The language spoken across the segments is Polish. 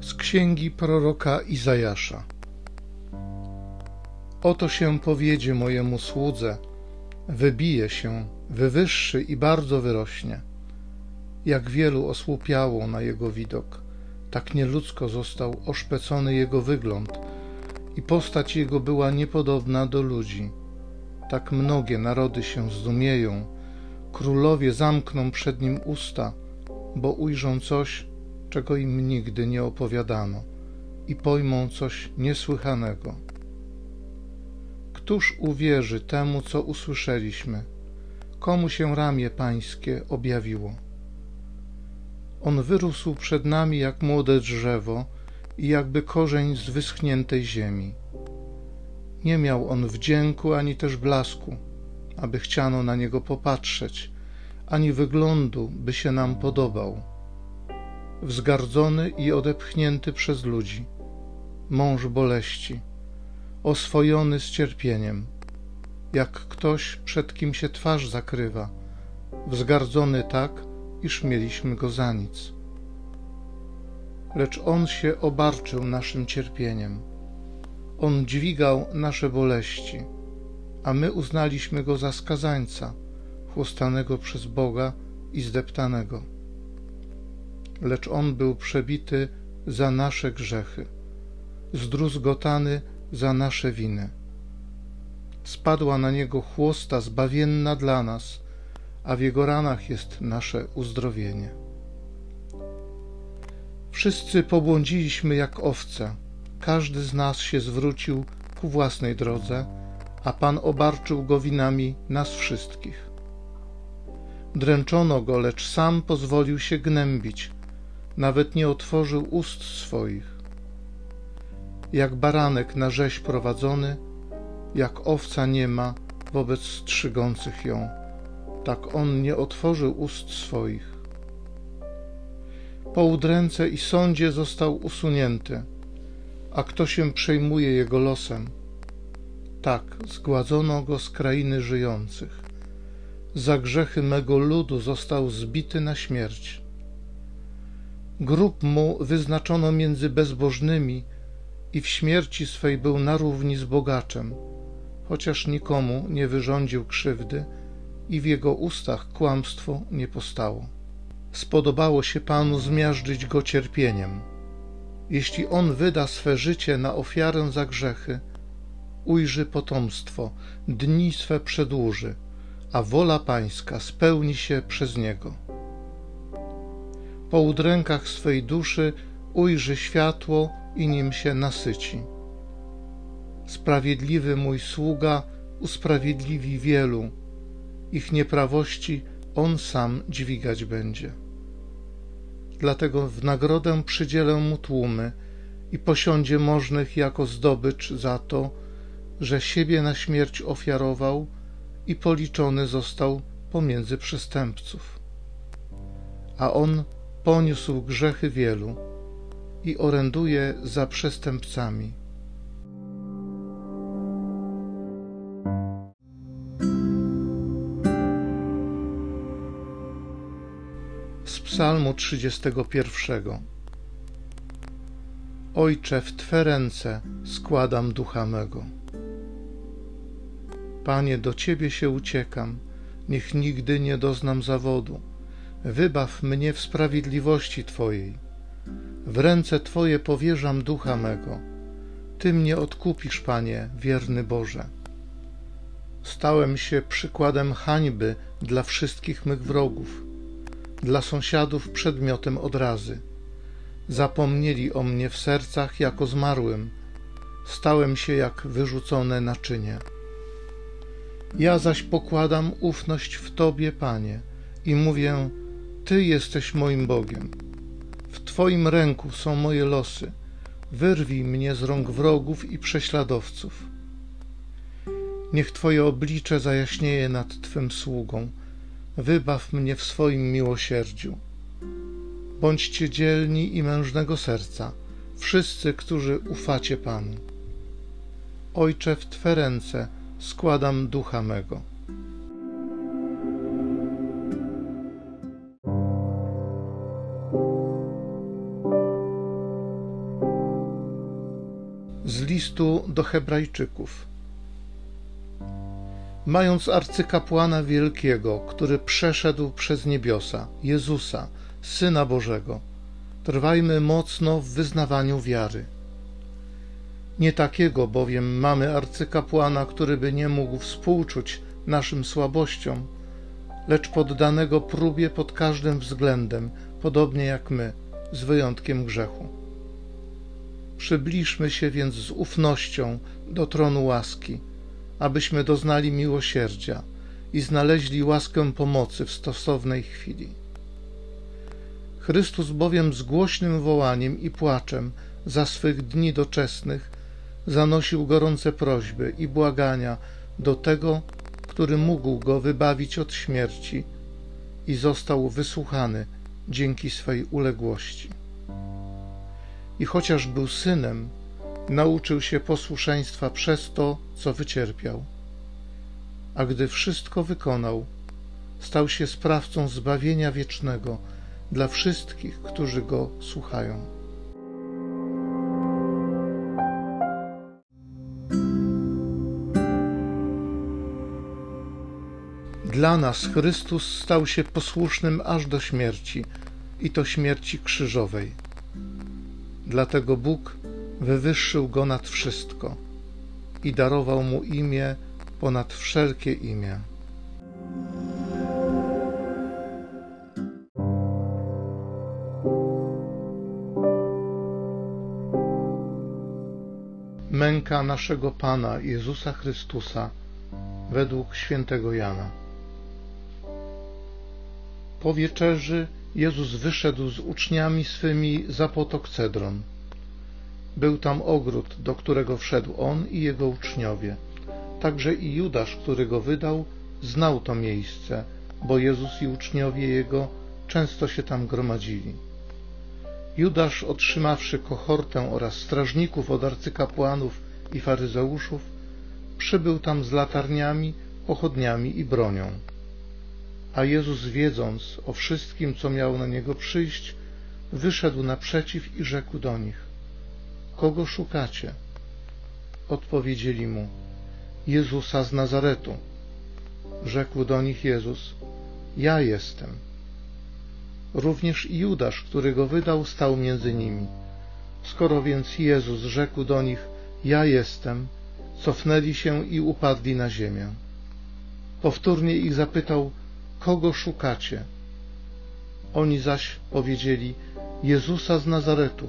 Z księgi proroka Izajasza. Oto się powiedzie mojemu słudze, wybije się, wywyższy i bardzo wyrośnie. Jak wielu osłupiało na jego widok, tak nieludzko został oszpecony jego wygląd i postać jego była niepodobna do ludzi. Tak mnogie narody się zdumieją, królowie zamkną przed nim usta, bo ujrzą coś, czego im nigdy nie opowiadano i pojmą coś niesłychanego. Któż uwierzy temu, co usłyszeliśmy? Komu się ramię pańskie objawiło? On wyrósł przed nami jak młode drzewo i jakby korzeń z wyschniętej ziemi. Nie miał on wdzięku ani też blasku, aby chciano na niego popatrzeć, ani wyglądu, by się nam podobał. Wzgardzony i odepchnięty przez ludzi, mąż boleści, oswojony z cierpieniem, jak ktoś, przed kim się twarz zakrywa, wzgardzony tak, iż mieliśmy go za nic. Lecz on się obarczył naszym cierpieniem. On dźwigał nasze boleści, a my uznaliśmy go za skazańca, chłostanego przez Boga i zdeptanego. Lecz on był przebity za nasze grzechy, zdruzgotany za nasze winy. Spadła na niego chłosta zbawienna dla nas, a w jego ranach jest nasze uzdrowienie. Wszyscy pobłądziliśmy jak owce, każdy z nas się zwrócił ku własnej drodze, a Pan obarczył go winami nas wszystkich. Dręczono go, lecz sam pozwolił się gnębić, nawet nie otworzył ust swoich. Jak baranek na rzeź prowadzony, jak owca nie ma wobec strzygących ją, tak on nie otworzył ust swoich. Po udręce i sądzie został usunięty, a kto się przejmuje jego losem? Tak, zgładzono go z krainy żyjących. Za grzechy mego ludu został zbity na śmierć. Grób mu wyznaczono między bezbożnymi i w śmierci swej był na równi z bogaczem, chociaż nikomu nie wyrządził krzywdy i w jego ustach kłamstwo nie postało. Spodobało się Panu zmiażdżyć go cierpieniem. Jeśli on wyda swe życie na ofiarę za grzechy, ujrzy potomstwo, dni swe przedłuży, a wola Pańska spełni się przez niego. Po udrękach swej duszy ujrzy światło i nim się nasyci. Sprawiedliwy mój sługa usprawiedliwi wielu, ich nieprawości on sam dźwigać będzie. Dlatego w nagrodę przydzielę mu tłumy i posiądzie możnych jako zdobycz za to, że siebie na śmierć ofiarował i policzony został pomiędzy przestępców. A on poniósł grzechy wielu i oręduje za przestępcami. Z Psalmu 31 Ojcze, w Twe ręce składam ducha mego. Panie, do Ciebie się uciekam, niech nigdy nie doznam zawodu. Wybaw mnie w sprawiedliwości Twojej. W ręce Twoje powierzam ducha mego. Ty mnie odkupisz, Panie, wierny Boże. Stałem się przykładem hańby dla wszystkich mych wrogów, dla sąsiadów przedmiotem odrazy. Zapomnieli o mnie w sercach jako zmarłym, stałem się jak wyrzucone naczynie. Ja zaś pokładam ufność w Tobie, Panie, i mówię: Ty jesteś moim Bogiem. W Twoim ręku są moje losy. Wyrwij mnie z rąk wrogów i prześladowców. Niech Twoje oblicze zajaśnieje nad Twym sługą. Wybaw mnie w swoim miłosierdziu. Bądźcie dzielni i mężnego serca, wszyscy, którzy ufacie Panu. Ojcze, w Twe ręce składam ducha mego. Z listu do Hebrajczyków. Mając arcykapłana wielkiego, który przeszedł przez niebiosa, Jezusa, Syna Bożego, trwajmy mocno w wyznawaniu wiary. Nie takiego bowiem mamy arcykapłana, który by nie mógł współczuć naszym słabościom, lecz poddanego próbie pod każdym względem, podobnie jak my, z wyjątkiem grzechu. Przybliżmy się więc z ufnością do tronu łaski, abyśmy doznali miłosierdzia i znaleźli łaskę pomocy w stosownej chwili. Chrystus bowiem z głośnym wołaniem i płaczem za swych dni doczesnych zanosił gorące prośby i błagania do tego, który mógł go wybawić od śmierci i został wysłuchany dzięki swej uległości. I chociaż był synem, nauczył się posłuszeństwa przez to, co wycierpiał. A gdy wszystko wykonał, stał się sprawcą zbawienia wiecznego dla wszystkich, którzy go słuchają. Dla nas Chrystus stał się posłusznym aż do śmierci, i to śmierci krzyżowej. Dlatego Bóg wywyższył go nad wszystko i darował mu imię ponad wszelkie imię. Męka naszego Pana Jezusa Chrystusa według świętego Jana. Po wieczerzy Jezus wyszedł z uczniami swymi za potok Cedron. Był tam ogród, do którego wszedł on i jego uczniowie. Także i Judasz, który go wydał, znał to miejsce, bo Jezus i uczniowie jego często się tam gromadzili. Judasz, otrzymawszy kohortę oraz strażników od arcykapłanów i faryzeuszów, przybył tam z latarniami, pochodniami i bronią. A Jezus, wiedząc o wszystkim, co miało na niego przyjść, wyszedł naprzeciw i rzekł do nich: Kogo szukacie? Odpowiedzieli mu: Jezusa z Nazaretu. Rzekł do nich Jezus: Ja jestem. Również i Judasz, który go wydał, stał między nimi. Skoro więc Jezus rzekł do nich: Ja jestem, cofnęli się i upadli na ziemię. Powtórnie ich zapytał: kogo szukacie? Oni zaś powiedzieli, Jezusa z Nazaretu.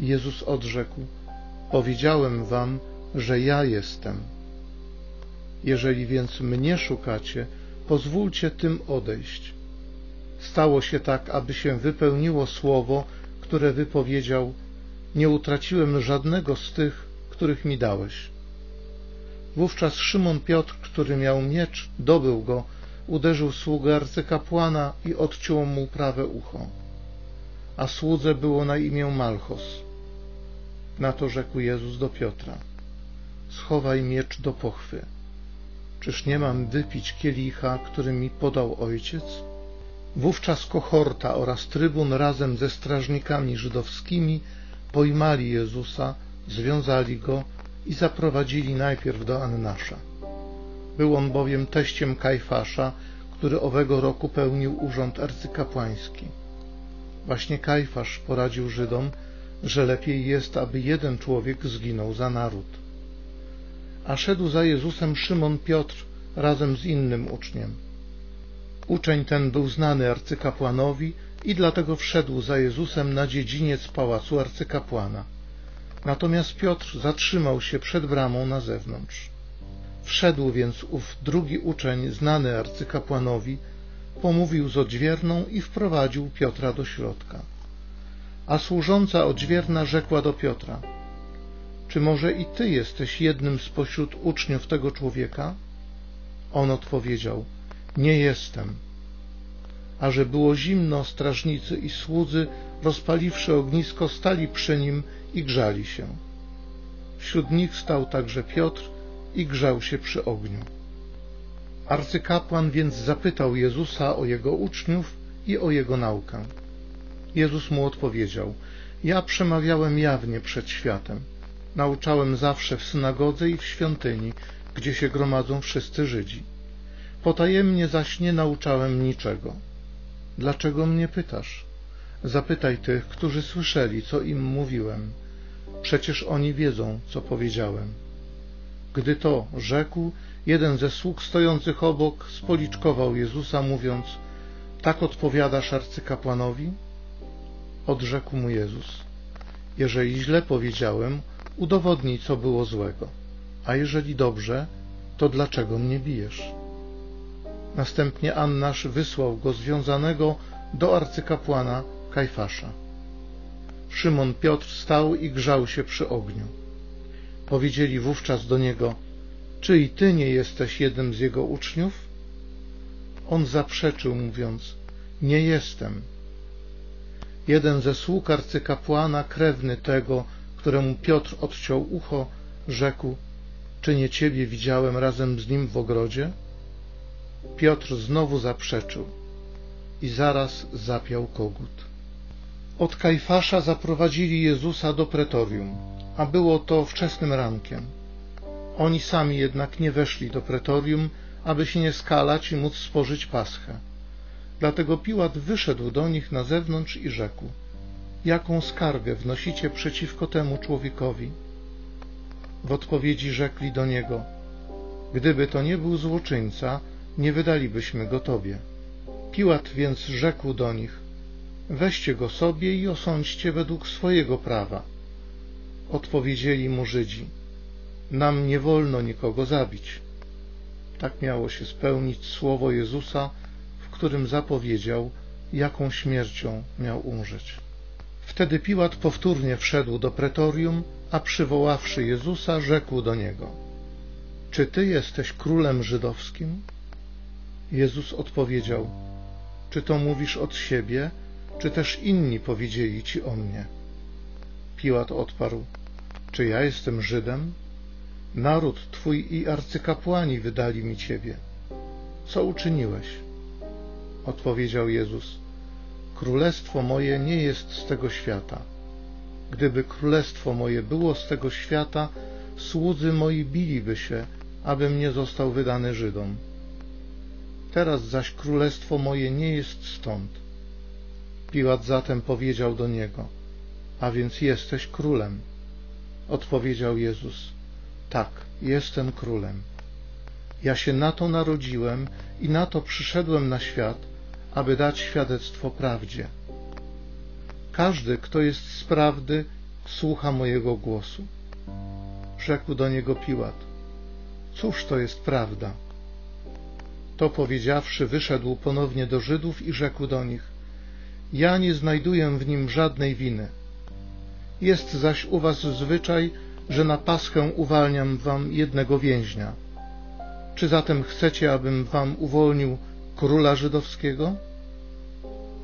Jezus odrzekł, powiedziałem wam, że ja jestem. Jeżeli więc mnie szukacie, pozwólcie tym odejść. Stało się tak, aby się wypełniło słowo, które wypowiedział, nie utraciłem żadnego z tych, których mi dałeś. Wówczas Szymon Piotr, który miał miecz, dobył go, uderzył sługę arcykapłana i odciął mu prawe ucho. A słudze było na imię Malchos. Na to rzekł Jezus do Piotra: Schowaj miecz do pochwy. Czyż nie mam wypić kielicha, który mi podał ojciec? Wówczas kohorta oraz trybun razem ze strażnikami żydowskimi pojmali Jezusa, związali go i zaprowadzili najpierw do Annasza. Był on bowiem teściem Kajfasza, który owego roku pełnił urząd arcykapłański. Właśnie Kajfasz poradził Żydom, że lepiej jest, aby jeden człowiek zginął za naród. A szedł za Jezusem Szymon Piotr razem z innym uczniem. Uczeń ten był znany arcykapłanowi i dlatego wszedł za Jezusem na dziedziniec pałacu arcykapłana. Natomiast Piotr zatrzymał się przed bramą na zewnątrz. Wszedł więc ów drugi uczeń, znany arcykapłanowi, pomówił z odźwierną i wprowadził Piotra do środka. A służąca odźwierna rzekła do Piotra, czy może i ty jesteś jednym spośród uczniów tego człowieka? On odpowiedział, nie jestem. A że było zimno, strażnicy i słudzy, rozpaliwszy ognisko, stali przy nim i grzali się. Wśród nich stał także Piotr, i grzał się przy ogniu. Arcykapłan więc zapytał Jezusa o jego uczniów i o jego naukę. Jezus mu odpowiedział: Ja przemawiałem jawnie przed światem. Nauczałem zawsze w synagodze i w świątyni, gdzie się gromadzą wszyscy Żydzi. Potajemnie zaś nie nauczałem niczego. Dlaczego mnie pytasz? Zapytaj tych, którzy słyszeli, co im mówiłem. Przecież oni wiedzą, co powiedziałem. Gdy to rzekł, jeden ze sług stojących obok spoliczkował Jezusa, mówiąc, tak odpowiadasz arcykapłanowi? Odrzekł mu Jezus, jeżeli źle powiedziałem, udowodnij, co było złego, a jeżeli dobrze, to dlaczego mnie bijesz? Następnie Annasz wysłał go związanego do arcykapłana Kajfasza. Szymon Piotr stał i grzał się przy ogniu. Powiedzieli wówczas do niego, czy i ty nie jesteś jednym z jego uczniów? On zaprzeczył, mówiąc, nie jestem. Jeden ze sług arcykapłana, krewny tego, któremu Piotr odciął ucho, rzekł, czy nie ciebie widziałem razem z nim w ogrodzie? Piotr znowu zaprzeczył i zaraz zapiał kogut. Od Kajfasza zaprowadzili Jezusa do pretorium, a było to wczesnym rankiem. Oni sami jednak nie weszli do pretorium, aby się nie skalać i móc spożyć paschę. Dlatego Piłat wyszedł do nich na zewnątrz i rzekł: Jaką skargę wnosicie przeciwko temu człowiekowi? W odpowiedzi rzekli do niego: Gdyby to nie był złoczyńca, nie wydalibyśmy go tobie. Piłat więc rzekł do nich: Weźcie go sobie i osądźcie według swojego prawa. Odpowiedzieli mu Żydzi: Nam nie wolno nikogo zabić. Tak miało się spełnić słowo Jezusa, w którym zapowiedział, jaką śmiercią miał umrzeć. Wtedy Piłat powtórnie wszedł do pretorium, a przywoławszy Jezusa, rzekł do niego: Czy ty jesteś królem żydowskim? Jezus odpowiedział: Czy to mówisz od siebie, czy też inni powiedzieli ci o mnie? Piłat odparł: Czy ja jestem Żydem? Naród twój i arcykapłani wydali mi ciebie. Co uczyniłeś? Odpowiedział Jezus: Królestwo moje nie jest z tego świata. Gdyby królestwo moje było z tego świata, słudzy moi biliby się, abym nie został wydany Żydom. Teraz zaś królestwo moje nie jest stąd. Piłat zatem powiedział do niego, a więc jesteś królem. Odpowiedział Jezus, tak, jestem królem. Ja się na to narodziłem i na to przyszedłem na świat, aby dać świadectwo prawdzie. Każdy, kto jest z prawdy, słucha mojego głosu. Rzekł do niego Piłat, cóż to jest prawda? To powiedziawszy, wyszedł ponownie do Żydów i rzekł do nich, ja nie znajduję w nim żadnej winy. Jest zaś u was zwyczaj, że na Paschę uwalniam wam jednego więźnia. Czy zatem chcecie, abym wam uwolnił króla żydowskiego?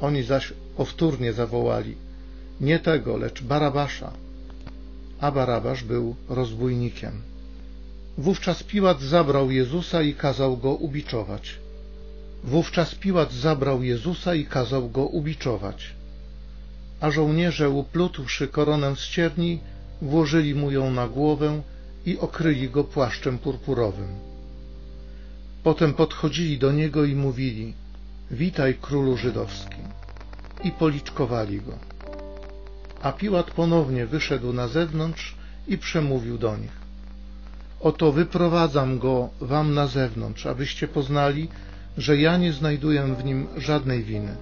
Oni zaś powtórnie zawołali, nie tego, lecz Barabasza. A Barabasz był rozbójnikiem. Wówczas Piłat zabrał Jezusa i kazał go ubiczować. Wówczas Piłat zabrał Jezusa i kazał go ubiczować. A żołnierze, uplutłszy koronę z cierni, włożyli mu ją na głowę i okryli go płaszczem purpurowym. Potem podchodzili do niego i mówili, witaj królu żydowski. I policzkowali go. A Piłat ponownie wyszedł na zewnątrz i przemówił do nich. Oto wyprowadzam go wam na zewnątrz, abyście poznali, że ja nie znajduję w nim żadnej winy.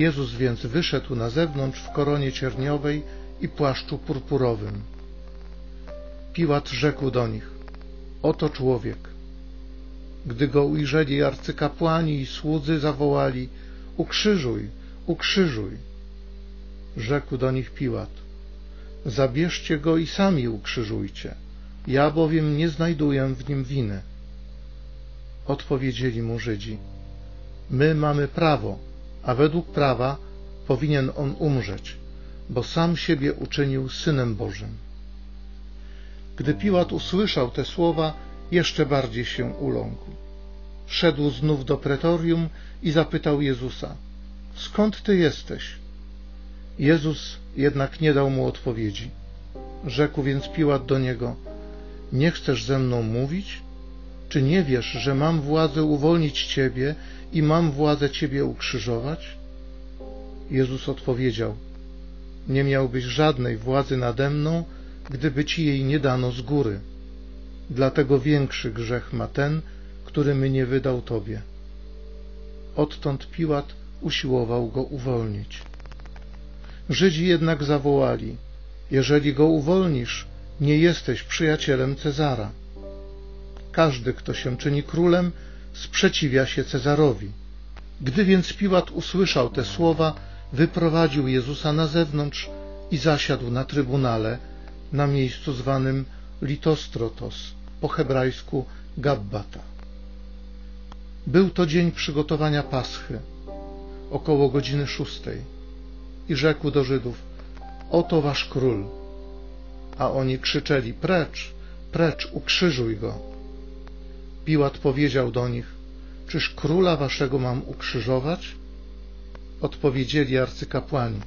Jezus więc wyszedł na zewnątrz w koronie cierniowej i płaszczu purpurowym. Piłat rzekł do nich, oto człowiek. Gdy go ujrzeli arcykapłani i słudzy zawołali, ukrzyżuj, ukrzyżuj. Rzekł do nich Piłat, zabierzcie go i sami ukrzyżujcie, ja bowiem nie znajduję w nim winy. Odpowiedzieli mu Żydzi, my mamy prawo, a według prawa powinien on umrzeć, bo sam siebie uczynił Synem Bożym. Gdy Piłat usłyszał te słowa, jeszcze bardziej się uląkł. Szedł znów do pretorium i zapytał Jezusa, skąd Ty jesteś? Jezus jednak nie dał mu odpowiedzi. Rzekł więc Piłat do niego, nie chcesz ze mną mówić? Czy nie wiesz, że mam władzę uwolnić ciebie i mam władzę ciebie ukrzyżować? Jezus odpowiedział, nie miałbyś żadnej władzy nade mną, gdyby ci jej nie dano z góry. Dlatego większy grzech ma ten, który mnie wydał tobie. Odtąd Piłat usiłował go uwolnić. Żydzi jednak zawołali, jeżeli go uwolnisz, nie jesteś przyjacielem Cezara. Każdy, kto się czyni królem, sprzeciwia się Cezarowi. Gdy więc Piłat usłyszał te słowa, wyprowadził Jezusa na zewnątrz i zasiadł na trybunale, na miejscu zwanym Litostrotos, po hebrajsku Gabbata. Był to dzień przygotowania Paschy, około godziny szóstej, i rzekł do Żydów, oto wasz król. A oni krzyczeli, precz, precz, ukrzyżuj go. Piłat powiedział do nich, czyż króla waszego mam ukrzyżować? Odpowiedzieli arcykapłani,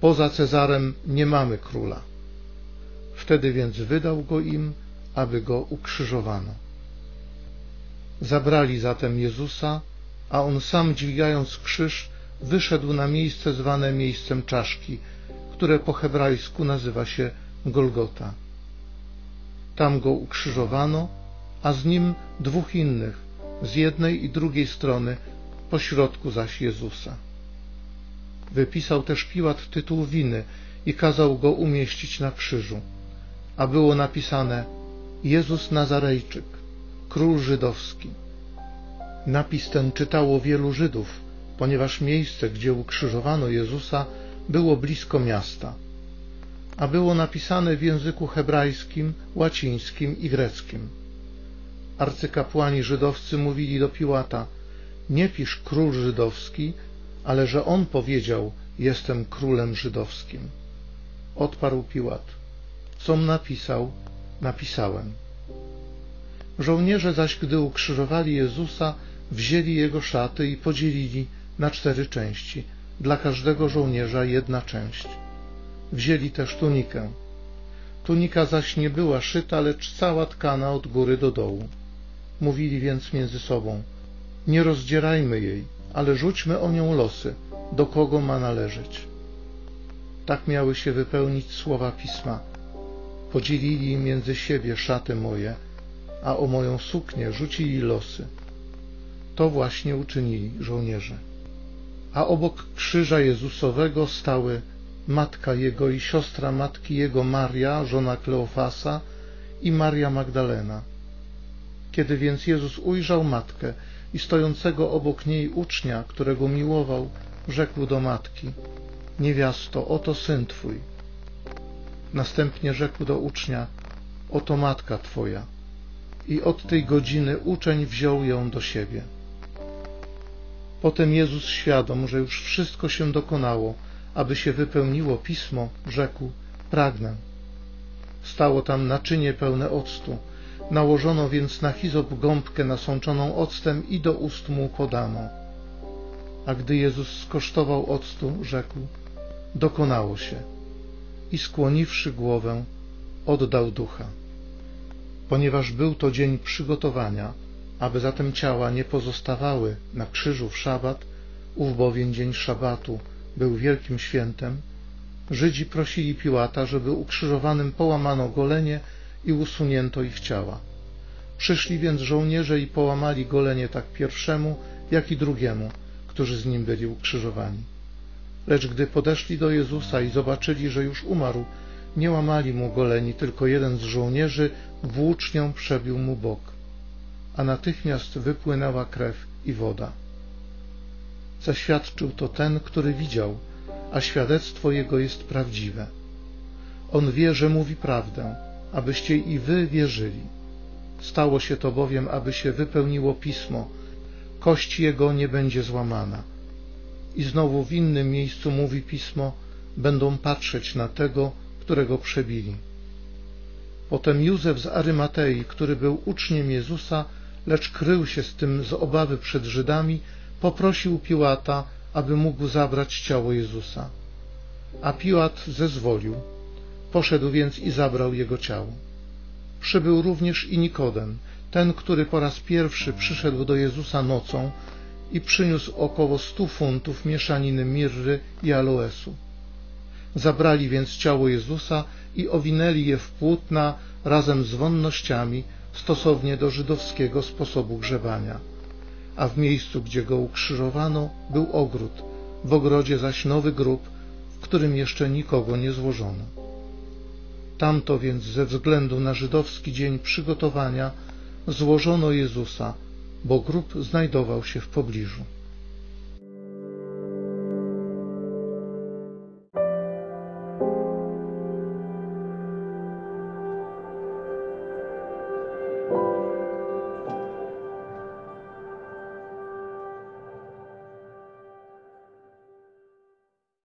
poza Cezarem nie mamy króla. Wtedy więc wydał go im, aby go ukrzyżowano. Zabrali zatem Jezusa, a on sam dźwigając krzyż wyszedł na miejsce zwane miejscem czaszki, które po hebrajsku nazywa się Golgota. Tam go ukrzyżowano, a z nim dwóch innych, z jednej i drugiej strony, po środku zaś Jezusa. Wypisał też Piłat tytuł winy i kazał go umieścić na krzyżu, a było napisane Jezus Nazarejczyk, król żydowski. Napis ten czytało wielu Żydów, ponieważ miejsce, gdzie ukrzyżowano Jezusa, było blisko miasta, a było napisane w języku hebrajskim, łacińskim i greckim. Arcykapłani żydowscy mówili do Piłata, nie pisz król żydowski, ale że on powiedział, jestem królem żydowskim. Odparł Piłat, com napisał, napisałem. Żołnierze zaś, gdy ukrzyżowali Jezusa, wzięli jego szaty i podzielili na cztery części, dla każdego żołnierza jedna część. Wzięli też tunikę. Tunika zaś nie była szyta, lecz cała tkana od góry do dołu. Mówili więc między sobą, nie rozdzierajmy jej, ale rzućmy o nią losy, do kogo ma należeć. Tak miały się wypełnić słowa pisma. Podzielili między siebie szaty moje, a o moją suknię rzucili losy. To właśnie uczynili żołnierze. A obok krzyża Jezusowego stały matka Jego i siostra matki Jego Maria, żona Kleofasa i Maria Magdalena. Kiedy więc Jezus ujrzał matkę i stojącego obok niej ucznia, którego miłował, rzekł do matki, niewiasto, oto syn twój. Następnie rzekł do ucznia, oto matka twoja. I od tej godziny uczeń wziął ją do siebie. Potem Jezus świadom, że już wszystko się dokonało, aby się wypełniło pismo, rzekł, pragnę. Stało tam naczynie pełne octu. Nałożono więc na hizop gąbkę nasączoną octem i do ust mu podano. A gdy Jezus skosztował octu, rzekł, dokonało się. I skłoniwszy głowę, oddał ducha. Ponieważ był to dzień przygotowania, aby zatem ciała nie pozostawały na krzyżu w szabat, ów bowiem dzień szabatu był wielkim świętem, Żydzi prosili Piłata, żeby ukrzyżowanym połamano golenie i usunięto ich ciała. Przyszli więc żołnierze i połamali golenie tak pierwszemu, jak i drugiemu, którzy z nim byli ukrzyżowani. Lecz gdy podeszli do Jezusa i zobaczyli, że już umarł, nie łamali mu goleni, tylko jeden z żołnierzy włócznią przebił mu bok a natychmiast wypłynęła krew i woda. Zaświadczył to ten, który widział, a świadectwo jego jest prawdziwe. On wie, że mówi prawdę, abyście i wy wierzyli. Stało się to bowiem, aby się wypełniło pismo, kość jego nie będzie złamana. I znowu w innym miejscu mówi pismo, będą patrzeć na tego, którego przebili. Potem Józef z Arymatei, który był uczniem Jezusa, lecz krył się z tym z obawy przed Żydami, poprosił Piłata, aby mógł zabrać ciało Jezusa. A Piłat zezwolił. Poszedł więc i zabrał jego ciało. Przybył również i Nikodem, ten, który po raz pierwszy przyszedł do Jezusa nocą i przyniósł około stu funtów mieszaniny mirry i aloesu. Zabrali więc ciało Jezusa i owinęli je w płótna razem z wonnościami, stosownie do żydowskiego sposobu grzebania. A w miejscu, gdzie go ukrzyżowano, był ogród, w ogrodzie zaś nowy grób, w którym jeszcze nikogo nie złożono. Tamto więc ze względu na żydowski dzień przygotowania złożono Jezusa, bo grób znajdował się w pobliżu.